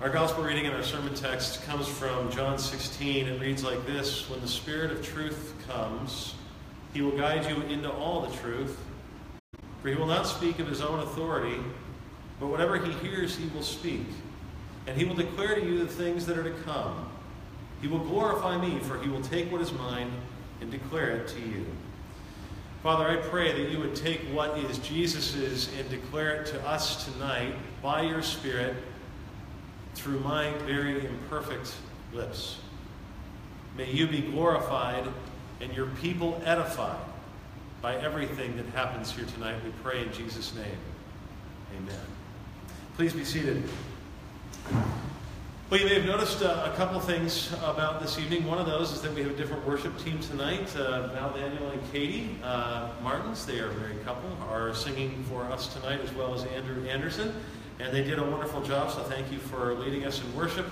Our gospel reading and our sermon text comes from John 16. It reads like this When the Spirit of truth comes, he will guide you into all the truth. For he will not speak of his own authority, but whatever he hears, he will speak. And he will declare to you the things that are to come. He will glorify me, for he will take what is mine and declare it to you. Father, I pray that you would take what is Jesus's and declare it to us tonight by your Spirit through my very imperfect lips. May you be glorified and your people edified by everything that happens here tonight. We pray in Jesus' name. Amen. Please be seated. Well, you may have noticed uh, a couple things about this evening. One of those is that we have a different worship team tonight. Uh, Val Daniel and Katie uh, Martins, they are a married couple, are singing for us tonight, as well as Andrew Anderson. And they did a wonderful job, so thank you for leading us in worship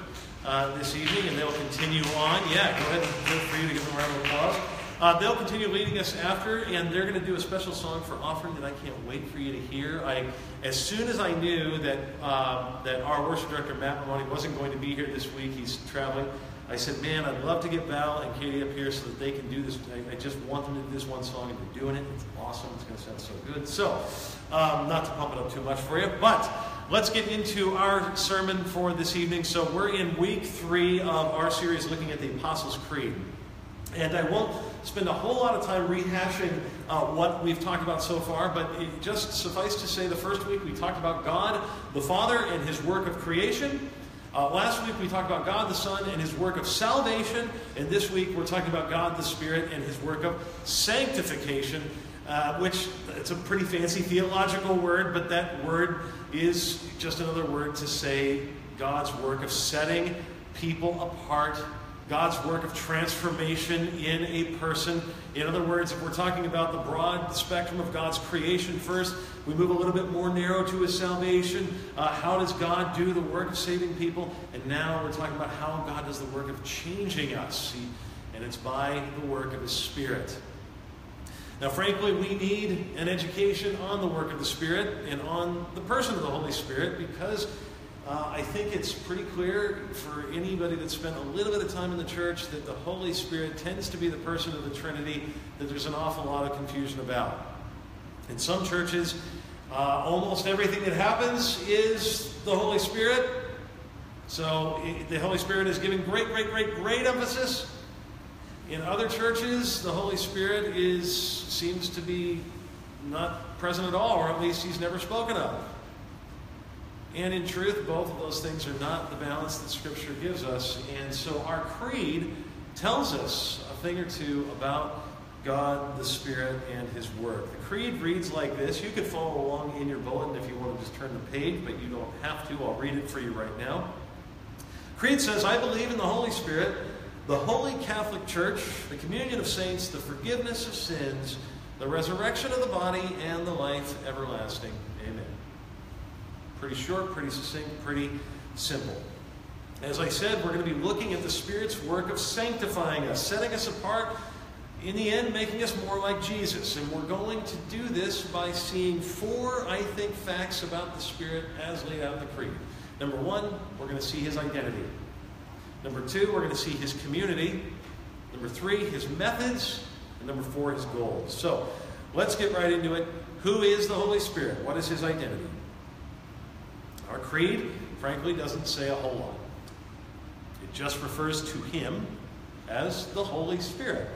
uh, this evening. And they'll continue on. Yeah, go ahead and feel free to give them a round of applause. Uh, they'll continue leading us after, and they're going to do a special song for offering that I can't wait for you to hear. I, as soon as I knew that uh, that our worship director Matt Maloney wasn't going to be here this week, he's traveling. I said, "Man, I'd love to get Val and Katie up here so that they can do this. I, I just want them to do this one song, and they're doing it. It's awesome. It's going to sound so good." So, um, not to pump it up too much for you, but let's get into our sermon for this evening. So, we're in week three of our series looking at the Apostles' Creed. And I won't spend a whole lot of time rehashing uh, what we've talked about so far, but just suffice to say the first week we talked about God the Father and his work of creation. Uh, last week we talked about God the Son and his work of salvation, and this week we're talking about God the Spirit and his work of sanctification, uh, which it's a pretty fancy theological word, but that word is just another word to say God's work of setting people apart God's work of transformation in a person. In other words, if we're talking about the broad spectrum of God's creation first, we move a little bit more narrow to his salvation. Uh, how does God do the work of saving people? And now we're talking about how God does the work of changing us. He, and it's by the work of his Spirit. Now, frankly, we need an education on the work of the Spirit and on the person of the Holy Spirit because uh, I think it's pretty clear for anybody that's spent a little bit of time in the church that the Holy Spirit tends to be the person of the Trinity that there's an awful lot of confusion about. In some churches, uh, almost everything that happens is the Holy Spirit. So it, the Holy Spirit is given great, great, great, great emphasis. In other churches, the Holy Spirit is seems to be not present at all, or at least he's never spoken of. And in truth, both of those things are not the balance that Scripture gives us. And so our creed tells us a thing or two about God, the Spirit, and His work. The creed reads like this. You could follow along in your bulletin if you want to just turn the page, but you don't have to. I'll read it for you right now. Creed says, I believe in the Holy Spirit, the Holy Catholic Church, the communion of saints, the forgiveness of sins, the resurrection of the body, and the life everlasting. Amen. Pretty short, pretty succinct, pretty simple. As I said, we're going to be looking at the Spirit's work of sanctifying us, setting us apart, in the end, making us more like Jesus. And we're going to do this by seeing four, I think, facts about the Spirit as laid out in the Creed. Number one, we're going to see his identity. Number two, we're going to see his community. Number three, his methods. And number four, his goals. So let's get right into it. Who is the Holy Spirit? What is his identity? Our creed, frankly, doesn't say a whole lot. It just refers to Him as the Holy Spirit.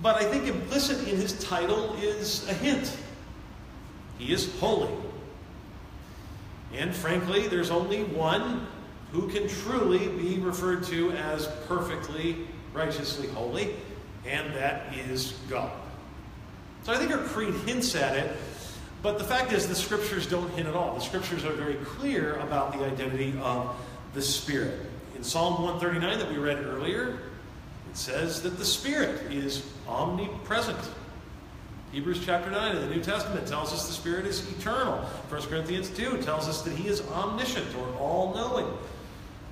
But I think implicit in His title is a hint. He is holy. And frankly, there's only one who can truly be referred to as perfectly, righteously holy, and that is God. So I think our creed hints at it, but the fact is, the scriptures don't hint at all. The scriptures are very clear about the identity of the Spirit. In Psalm 139 that we read earlier, it says that the Spirit is omnipresent. Hebrews chapter 9 in the New Testament tells us the Spirit is eternal. 1 Corinthians 2 tells us that He is omniscient or all knowing.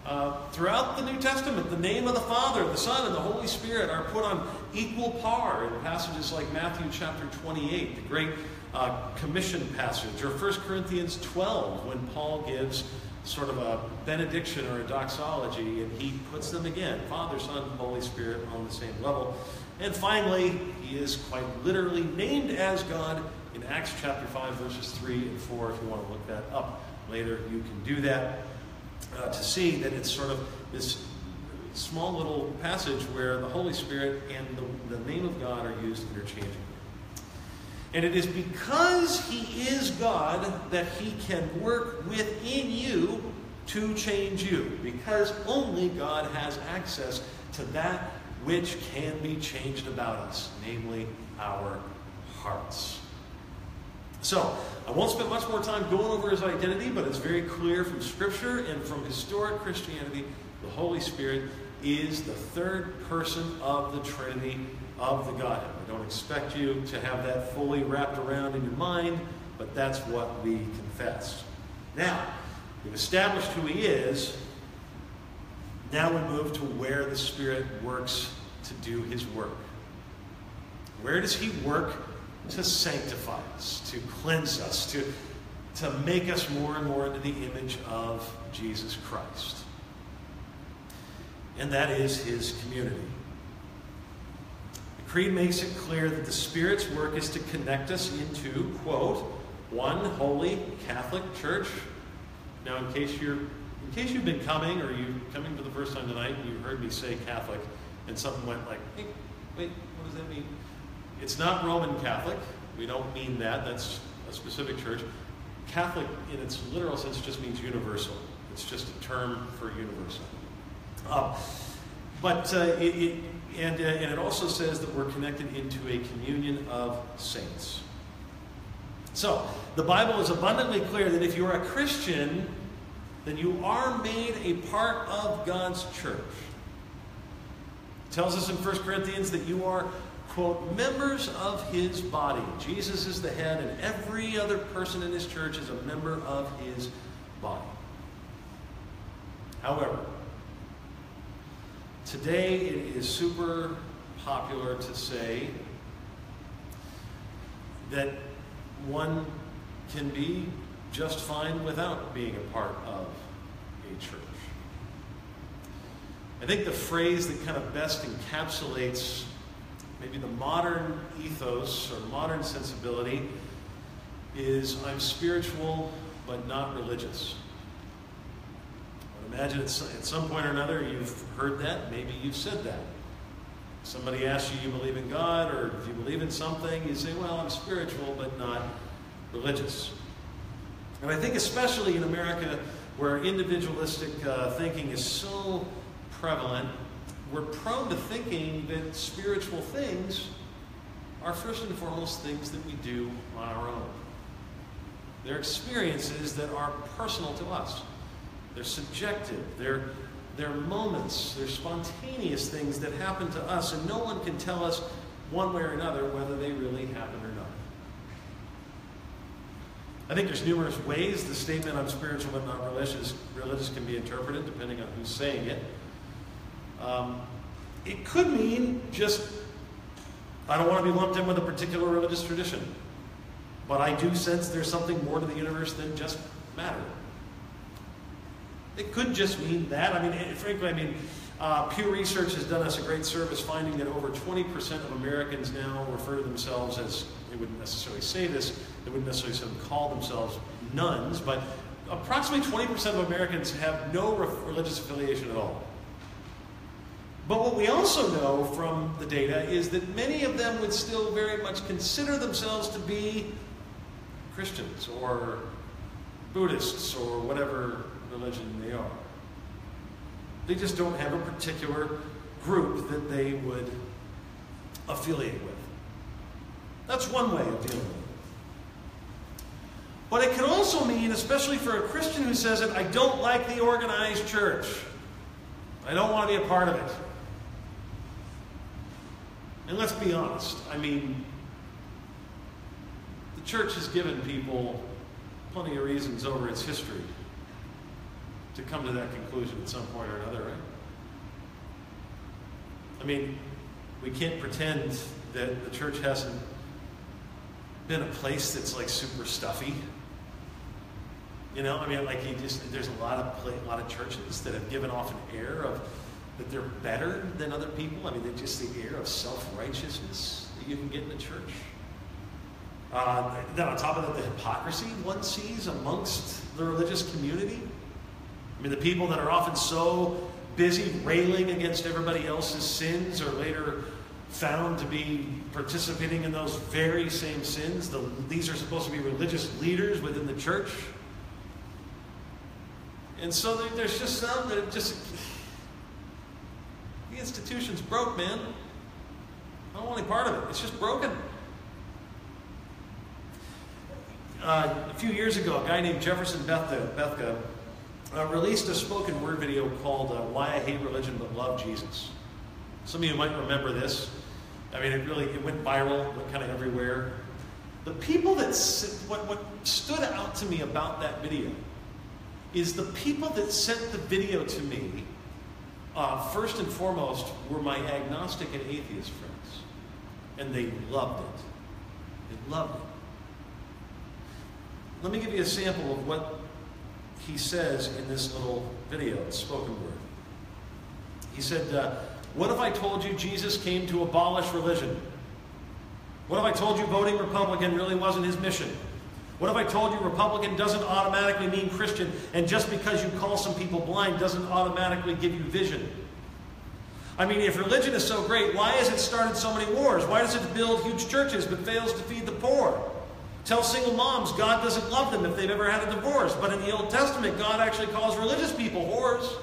Uh, throughout the New Testament, the name of the Father, the Son, and the Holy Spirit are put on equal par in passages like Matthew chapter 28, the great uh, commission passage, or 1 Corinthians 12, when Paul gives sort of a benediction or a doxology, and he puts them again Father, Son, and Holy Spirit on the same level. And finally, he is quite literally named as God in Acts chapter 5, verses 3 and 4. If you want to look that up later, you can do that uh, to see that it's sort of this small little passage where the Holy Spirit and the, the name of God are used interchangeably. And it is because He is God that He can work within you to change you. Because only God has access to that which can be changed about us, namely our hearts. So, I won't spend much more time going over his identity, but it's very clear from Scripture and from historic Christianity the Holy Spirit is the third person of the Trinity of the Godhead. I don't expect you to have that fully wrapped around in your mind, but that's what we confess. Now, we've established who he is. Now we move to where the Spirit works to do his work. Where does he work to sanctify us, to cleanse us, to, to make us more and more into the image of Jesus Christ? And that is his community. The Creed makes it clear that the Spirit's work is to connect us into, quote, one holy Catholic church. Now, in case you're in case you've been coming or you're coming for the first time tonight and you heard me say Catholic and something went like, hey, wait, what does that mean? It's not Roman Catholic. We don't mean that. That's a specific church. Catholic, in its literal sense, just means universal. It's just a term for universal. Uh, but uh, it, it and, uh, and it also says that we're connected into a communion of saints. So, the Bible is abundantly clear that if you're a Christian, then you are made a part of God's church. It tells us in 1 Corinthians that you are, quote, members of his body. Jesus is the head, and every other person in his church is a member of his body. However, Today, it is super popular to say that one can be just fine without being a part of a church. I think the phrase that kind of best encapsulates maybe the modern ethos or modern sensibility is I'm spiritual but not religious. Imagine at some point or another you've heard that, maybe you've said that. Somebody asks you, you believe in God, or if you believe in something, you say, well, I'm spiritual, but not religious. And I think, especially in America, where individualistic uh, thinking is so prevalent, we're prone to thinking that spiritual things are first and foremost things that we do on our own. They're experiences that are personal to us. They're subjective. They're, they're moments. They're spontaneous things that happen to us, and no one can tell us one way or another whether they really happen or not. I think there's numerous ways the statement "I'm spiritual but not religious" religious can be interpreted, depending on who's saying it. Um, it could mean just I don't want to be lumped in with a particular religious tradition, but I do sense there's something more to the universe than just matter. It could just mean that. I mean, frankly, I mean, uh, Pew Research has done us a great service finding that over 20% of Americans now refer to themselves as, they wouldn't necessarily say this, they wouldn't necessarily call themselves nones, but approximately 20% of Americans have no religious affiliation at all. But what we also know from the data is that many of them would still very much consider themselves to be Christians or Buddhists or whatever religion they are. They just don't have a particular group that they would affiliate with. That's one way of dealing with it. But it can also mean, especially for a Christian who says it, I don't like the organized church. I don't want to be a part of it. And let's be honest. I mean, the church has given people plenty of reasons over its history to come to that conclusion at some point or another, right? I mean, we can't pretend that the church hasn't been a place that's like super stuffy. You know, I mean, like you just there's a lot of a lot of churches that have given off an air of that they're better than other people. I mean, they're just the air of self righteousness that you can get in the church. Uh, then on top of that, the hypocrisy one sees amongst the religious community. I mean, the people that are often so busy railing against everybody else's sins are later found to be participating in those very same sins. The, these are supposed to be religious leaders within the church. And so there's just some that just. Institution's broke, man. I don't want any part of it. It's just broken. Uh, a few years ago, a guy named Jefferson Bethke, Bethke uh, released a spoken word video called uh, Why I Hate Religion But Love Jesus. Some of you might remember this. I mean, it really it went viral, went kind of everywhere. The people that what, what stood out to me about that video is the people that sent the video to me, uh, first and foremost, were my agnostic and atheist friends. And they loved it. They loved it. Let me give you a sample of what he says in this little video, spoken word. He said, uh, What if I told you Jesus came to abolish religion? What if I told you voting Republican really wasn't his mission? What if I told you Republican doesn't automatically mean Christian, and just because you call some people blind doesn't automatically give you vision? I mean, if religion is so great, why has it started so many wars? Why does it build huge churches but fails to feed the poor? Tell single moms God doesn't love them if they've ever had a divorce. But in the Old Testament, God actually calls religious people whores.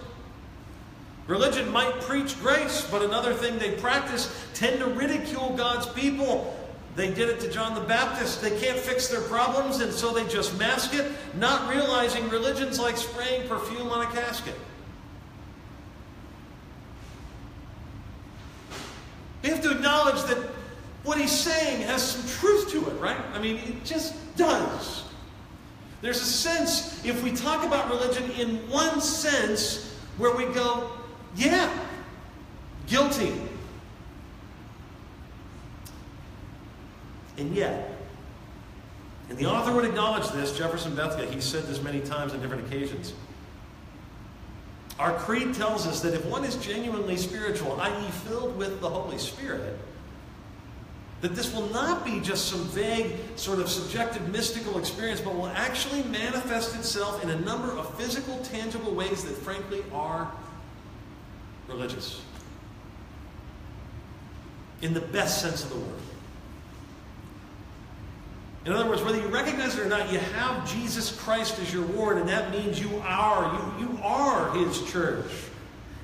Religion might preach grace, but another thing they practice tend to ridicule God's people. They did it to John the Baptist. They can't fix their problems, and so they just mask it, not realizing religion's like spraying perfume on a casket. We have to acknowledge that what he's saying has some truth to it, right? I mean, it just does. There's a sense, if we talk about religion in one sense, where we go, yeah, guilty. And yet, and the author would acknowledge this, Jefferson Bethke, he said this many times on different occasions. Our creed tells us that if one is genuinely spiritual, i.e., filled with the Holy Spirit, that this will not be just some vague, sort of subjective, mystical experience, but will actually manifest itself in a number of physical, tangible ways that, frankly, are religious. In the best sense of the word. In other words, whether you recognize it or not, you have Jesus Christ as your Lord, and that means you are, you, you are His church.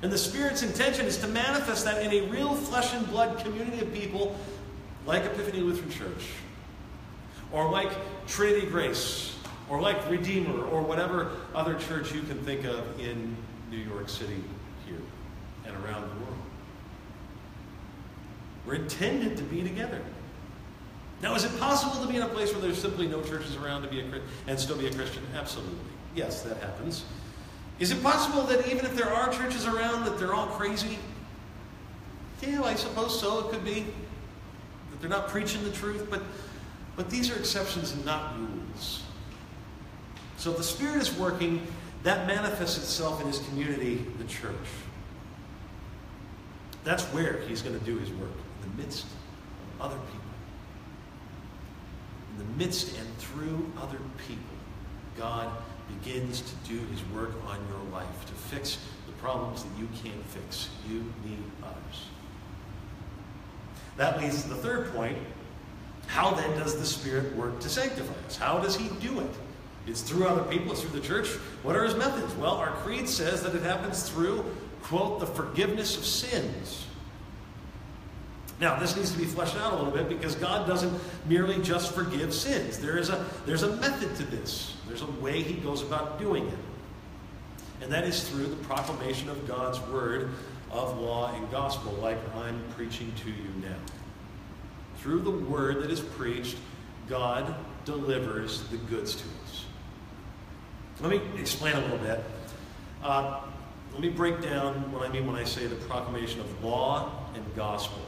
And the Spirit's intention is to manifest that in a real flesh and blood community of people like Epiphany Lutheran Church, or like Trinity Grace, or like Redeemer, or whatever other church you can think of in New York City here and around the world. We're intended to be together. Now, is it possible to be in a place where there's simply no churches around to be a and still be a Christian? Absolutely. Yes, that happens. Is it possible that even if there are churches around that they're all crazy? Yeah, I suppose so. It could be. That they're not preaching the truth, but, but these are exceptions and not rules. So if the Spirit is working, that manifests itself in His community, the church. That's where He's going to do His work, in the midst of other people. The midst and through other people, God begins to do His work on your life, to fix the problems that you can't fix. You need others. That leads to the third point. How then does the Spirit work to sanctify us? How does He do it? It's through other people, it's through the church. What are His methods? Well, our creed says that it happens through, quote, the forgiveness of sins. Now, this needs to be fleshed out a little bit because God doesn't merely just forgive sins. There is a, there's a method to this, there's a way He goes about doing it. And that is through the proclamation of God's Word of law and gospel, like I'm preaching to you now. Through the word that is preached, God delivers the goods to us. Let me explain a little bit. Uh, let me break down what I mean when I say the proclamation of law and gospel.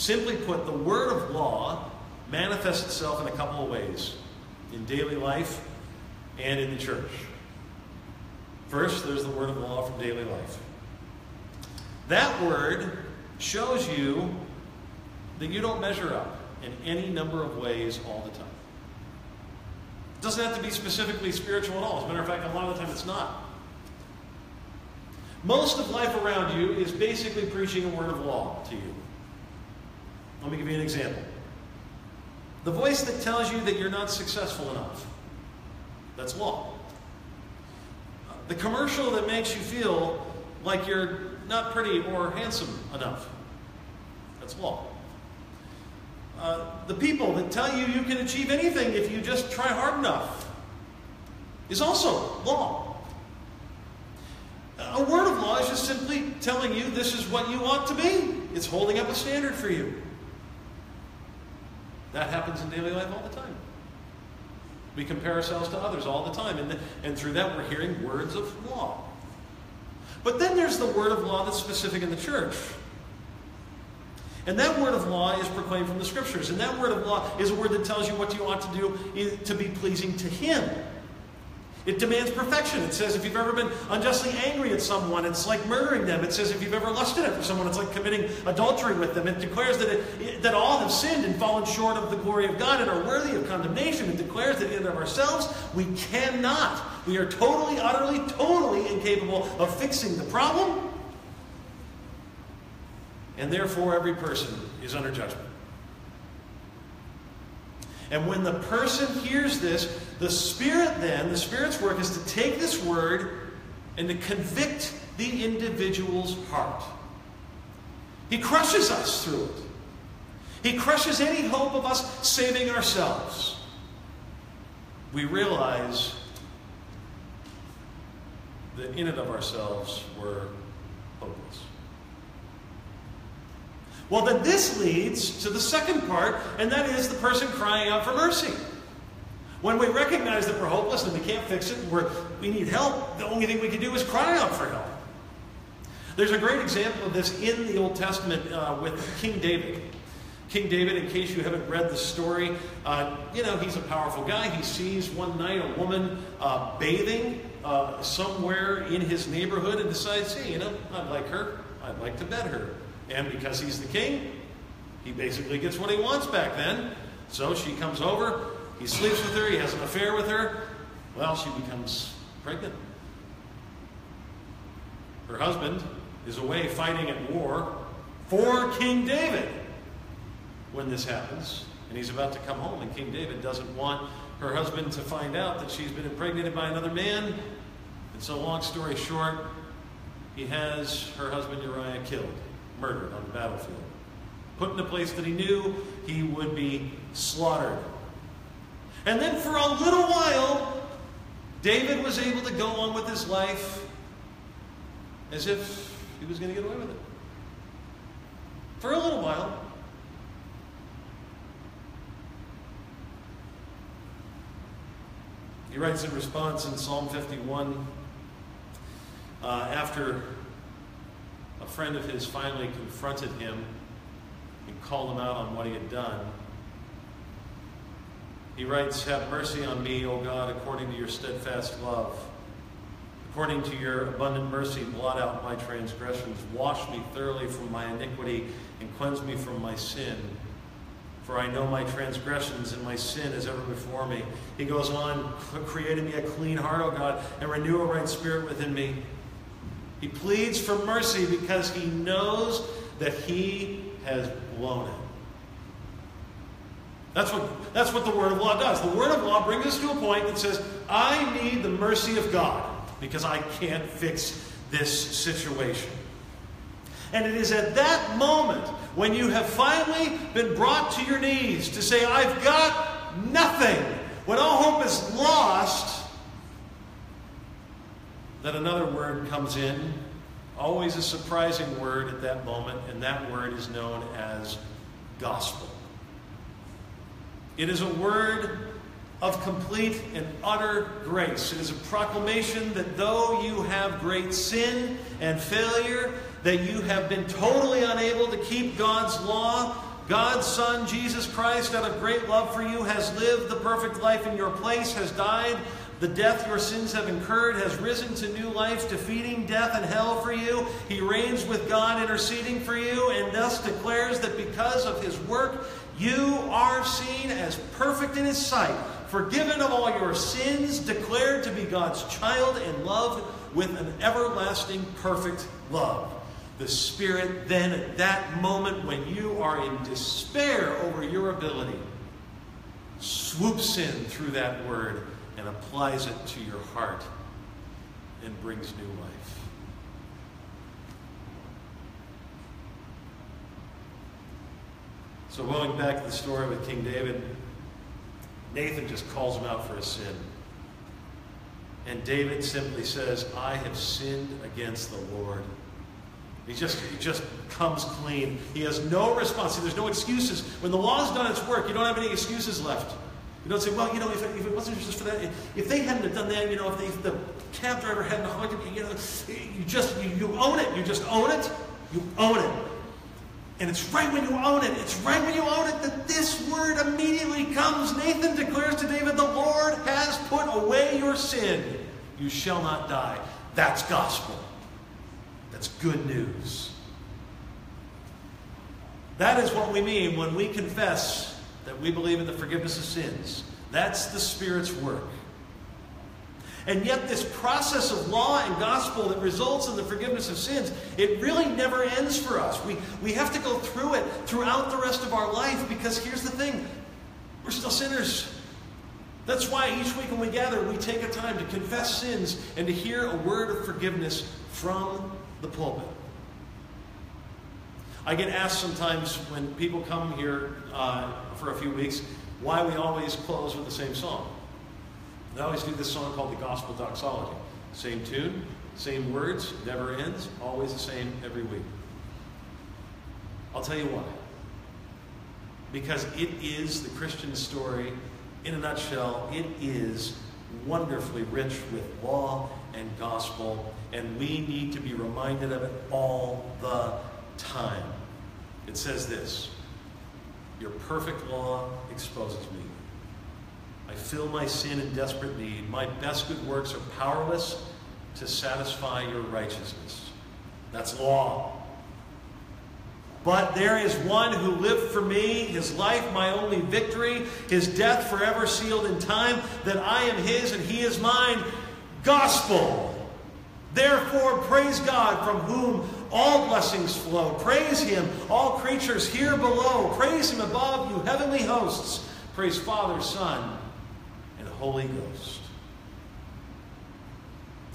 Simply put, the word of law manifests itself in a couple of ways in daily life and in the church. First, there's the word of law from daily life. That word shows you that you don't measure up in any number of ways all the time. It doesn't have to be specifically spiritual at all. As a matter of fact, a lot of the time it's not. Most of life around you is basically preaching a word of law to you. Let me give you an example. The voice that tells you that you're not successful enough. That's law. The commercial that makes you feel like you're not pretty or handsome enough. That's law. Uh, the people that tell you you can achieve anything if you just try hard enough is also law. A word of law is just simply telling you this is what you ought to be. It's holding up a standard for you. That happens in daily life all the time. We compare ourselves to others all the time, and, and through that we're hearing words of law. But then there's the word of law that's specific in the church. And that word of law is proclaimed from the scriptures. And that word of law is a word that tells you what you ought to do to be pleasing to Him. It demands perfection. It says if you've ever been unjustly angry at someone, it's like murdering them. It says if you've ever lusted after someone, it's like committing adultery with them. It declares that, it, that all have sinned and fallen short of the glory of God and are worthy of condemnation. It declares that in and of ourselves, we cannot. We are totally, utterly, totally incapable of fixing the problem. And therefore, every person is under judgment. And when the person hears this, the Spirit then, the Spirit's work is to take this word and to convict the individual's heart. He crushes us through it. He crushes any hope of us saving ourselves. We realize that in and of ourselves we're hopeless. Well, then this leads to the second part, and that is the person crying out for mercy. When we recognize that we're hopeless and we can't fix it we're, we need help, the only thing we can do is cry out for help. There's a great example of this in the Old Testament uh, with King David. King David, in case you haven't read the story, uh, you know, he's a powerful guy. He sees one night a woman uh, bathing uh, somewhere in his neighborhood and decides, hey, you know, I'd like her. I'd like to bed her. And because he's the king, he basically gets what he wants back then. So she comes over, he sleeps with her, he has an affair with her. Well, she becomes pregnant. Her husband is away fighting at war for King David when this happens. And he's about to come home, and King David doesn't want her husband to find out that she's been impregnated by another man. And so, long story short, he has her husband Uriah killed murdered on the battlefield. Put in a place that he knew he would be slaughtered. And then for a little while, David was able to go on with his life as if he was going to get away with it. For a little while. He writes in response in Psalm 51 uh, after a friend of his finally confronted him and called him out on what he had done. He writes, Have mercy on me, O God, according to your steadfast love. According to your abundant mercy, blot out my transgressions. Wash me thoroughly from my iniquity and cleanse me from my sin. For I know my transgressions and my sin is ever before me. He goes on, created me a clean heart, O God, and renew a right spirit within me. He pleads for mercy because he knows that he has blown it. That's what, that's what the Word of Law does. The Word of Law brings us to a point that says, I need the mercy of God because I can't fix this situation. And it is at that moment when you have finally been brought to your knees to say, I've got nothing, when all hope is lost, that another word comes in, always a surprising word at that moment, and that word is known as gospel. It is a word of complete and utter grace. It is a proclamation that though you have great sin and failure, that you have been totally unable to keep God's law, God's Son, Jesus Christ, out of great love for you, has lived the perfect life in your place, has died The death your sins have incurred has risen to new life, defeating death and hell for you. He reigns with God, interceding for you, and thus declares that because of his work, you are seen as perfect in his sight, forgiven of all your sins, declared to be God's child, and loved with an everlasting, perfect love. The Spirit then, at that moment when you are in despair over your ability, swoops in through that word and applies it to your heart and brings new life. So, going back to the story with King David, Nathan just calls him out for his sin. And David simply says, I have sinned against the Lord. He just, he just comes clean. He has no response. See, there's no excuses. When the law's done its work, you don't have any excuses left. You don't say, well, you know, if, if it wasn't just for that, if they hadn't have done that, you know, if, they, if the cab driver hadn't honked you know, you just, you, you own it. You just own it. You own it. And it's right when you own it, it's right when you own it that this word immediately comes. Nathan declares to David, The Lord has put away your sin. You shall not die. That's gospel. That's good news. That is what we mean when we confess that we believe in the forgiveness of sins. That's the Spirit's work. And yet, this process of law and gospel that results in the forgiveness of sins, it really never ends for us. We, we have to go through it throughout the rest of our life because here's the thing we're still sinners. That's why each week when we gather, we take a time to confess sins and to hear a word of forgiveness from the pulpit. I get asked sometimes when people come here uh, for a few weeks why we always close with the same song. They always do this song called the Gospel Doxology. Same tune, same words, never ends, always the same every week. I'll tell you why. Because it is the Christian story in a nutshell. It is wonderfully rich with law and gospel, and we need to be reminded of it all the time. It says this Your perfect law exposes me. I feel my sin in desperate need. My best good works are powerless to satisfy your righteousness. That's law. But there is one who lived for me, his life my only victory, his death forever sealed in time, that I am his and he is mine. Gospel. Therefore, praise God from whom all blessings flow. Praise him, all creatures here below. Praise him above, you heavenly hosts. Praise Father, Son, Holy Ghost.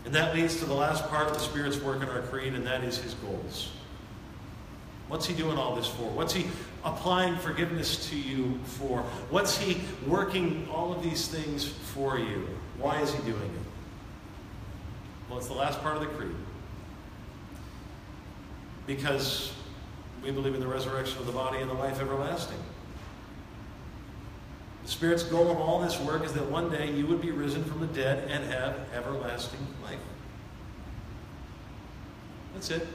And that leads to the last part of the Spirit's work in our creed, and that is His goals. What's He doing all this for? What's He applying forgiveness to you for? What's He working all of these things for you? Why is He doing it? Well, it's the last part of the creed. Because we believe in the resurrection of the body and the life everlasting. The Spirit's goal of all this work is that one day you would be risen from the dead and have everlasting life. That's it.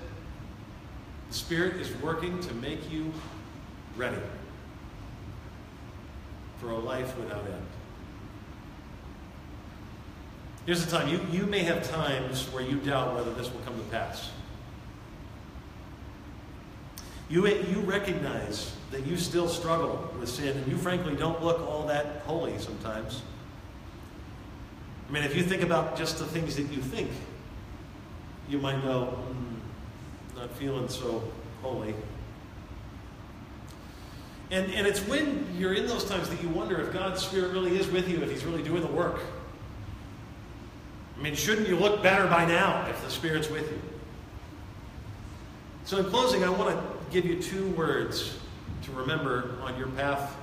The Spirit is working to make you ready for a life without end. Here's the time. You, you may have times where you doubt whether this will come to pass. You, you recognize that you still struggle with sin and you frankly don't look all that holy sometimes. I mean, if you think about just the things that you think, you might know, mm, not feeling so holy. And, and it's when you're in those times that you wonder if God's Spirit really is with you, if He's really doing the work. I mean, shouldn't you look better by now if the Spirit's with you? So, in closing, I want to give you two words to remember on your path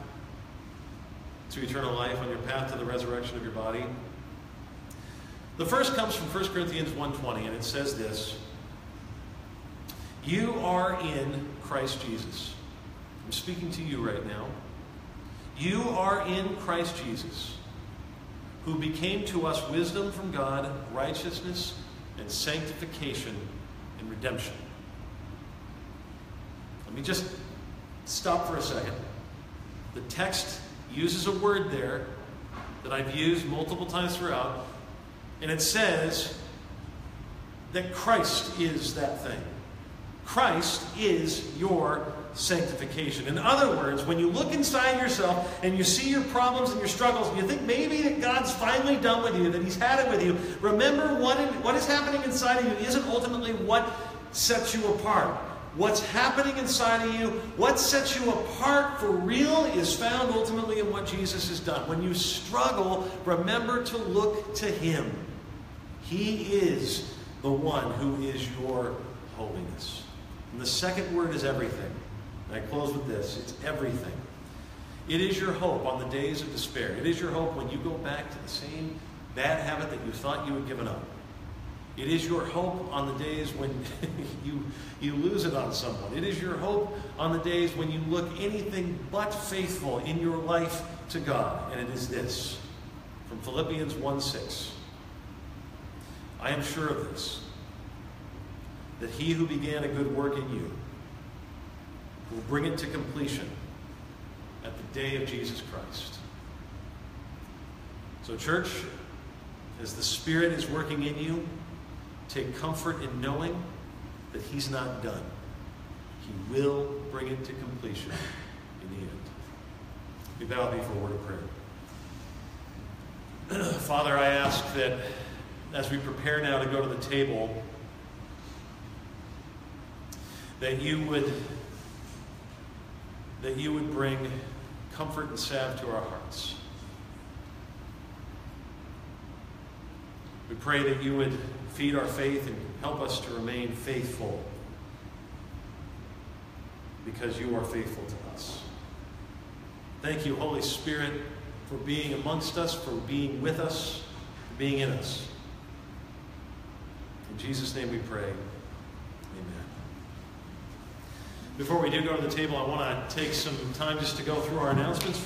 to eternal life, on your path to the resurrection of your body. The first comes from 1 Corinthians 1.20, and it says this, You are in Christ Jesus. I'm speaking to you right now. You are in Christ Jesus, who became to us wisdom from God, righteousness, and sanctification and redemption. Just stop for a second. The text uses a word there that I've used multiple times throughout And it says that Christ is that thing. Christ is your sanctification. In other words, when you look inside yourself and you see your problems and your struggles, and you think maybe that God's finally done with you, that He's had it with you, remember what, what is happening inside of you isn't ultimately what sets you apart. What's happening inside of you, what sets you apart for real, is found ultimately in what Jesus has done. When you struggle, remember to look to Him. He is the one who is your holiness. And the second word is everything. And I close with this it's everything. It is your hope on the days of despair. It is your hope when you go back to the same bad habit that you thought you had given up. It is your hope on the days when you, you lose it on someone. It is your hope on the days when you look anything but faithful in your life to God. And it is this from Philippians 1 6. I am sure of this, that he who began a good work in you will bring it to completion at the day of Jesus Christ. So, church, as the Spirit is working in you, Take comfort in knowing that He's not done. He will bring it to completion in the end. We bow before a word of prayer. Father, I ask that as we prepare now to go to the table, that you would that you would bring comfort and salve to our hearts. We pray that you would feed our faith and help us to remain faithful because you are faithful to us. Thank you, Holy Spirit, for being amongst us, for being with us, for being in us. In Jesus' name we pray. Amen. Before we do go to the table, I want to take some time just to go through our announcements for